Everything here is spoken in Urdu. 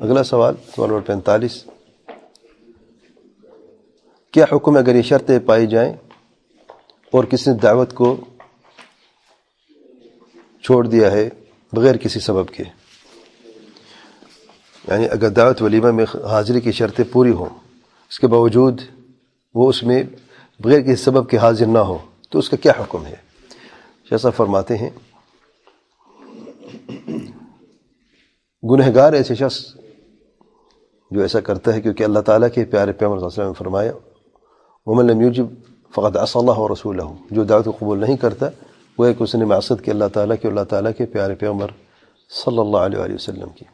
اگلا سوال سوال نمبر پینتالیس۔ کیا حکم اگر یہ شرطیں پائی جائیں اور کسی نے دعوت کو چھوڑ دیا ہے بغیر کسی سبب کے؟ یعنی اگر دعوت ولیمہ میں حاضری کی شرطیں پوری ہوں، اس کے باوجود وہ اس میں بغیر کسی سبب کے حاضر نہ ہو، تو اس کا کیا حکم ہے؟ جیسا فرماتے ہیں، گنہگار ایسے شخص جو ایسا کرتا ہے کیونکہ اللہ تعالیٰ کے پیارے پیغمبر صلی اللہ علیہ وسلم نے فرمایا عمل لم یوجب فقط عصى اللہ اور رسول جو دعوت کو قبول نہیں کرتا، وہ ایک اس نے معصد کہ اللہ تعالیٰ کی اللہ تعالیٰ کے پیارے پیغمبر صلی اللہ علیہ وسلم کی۔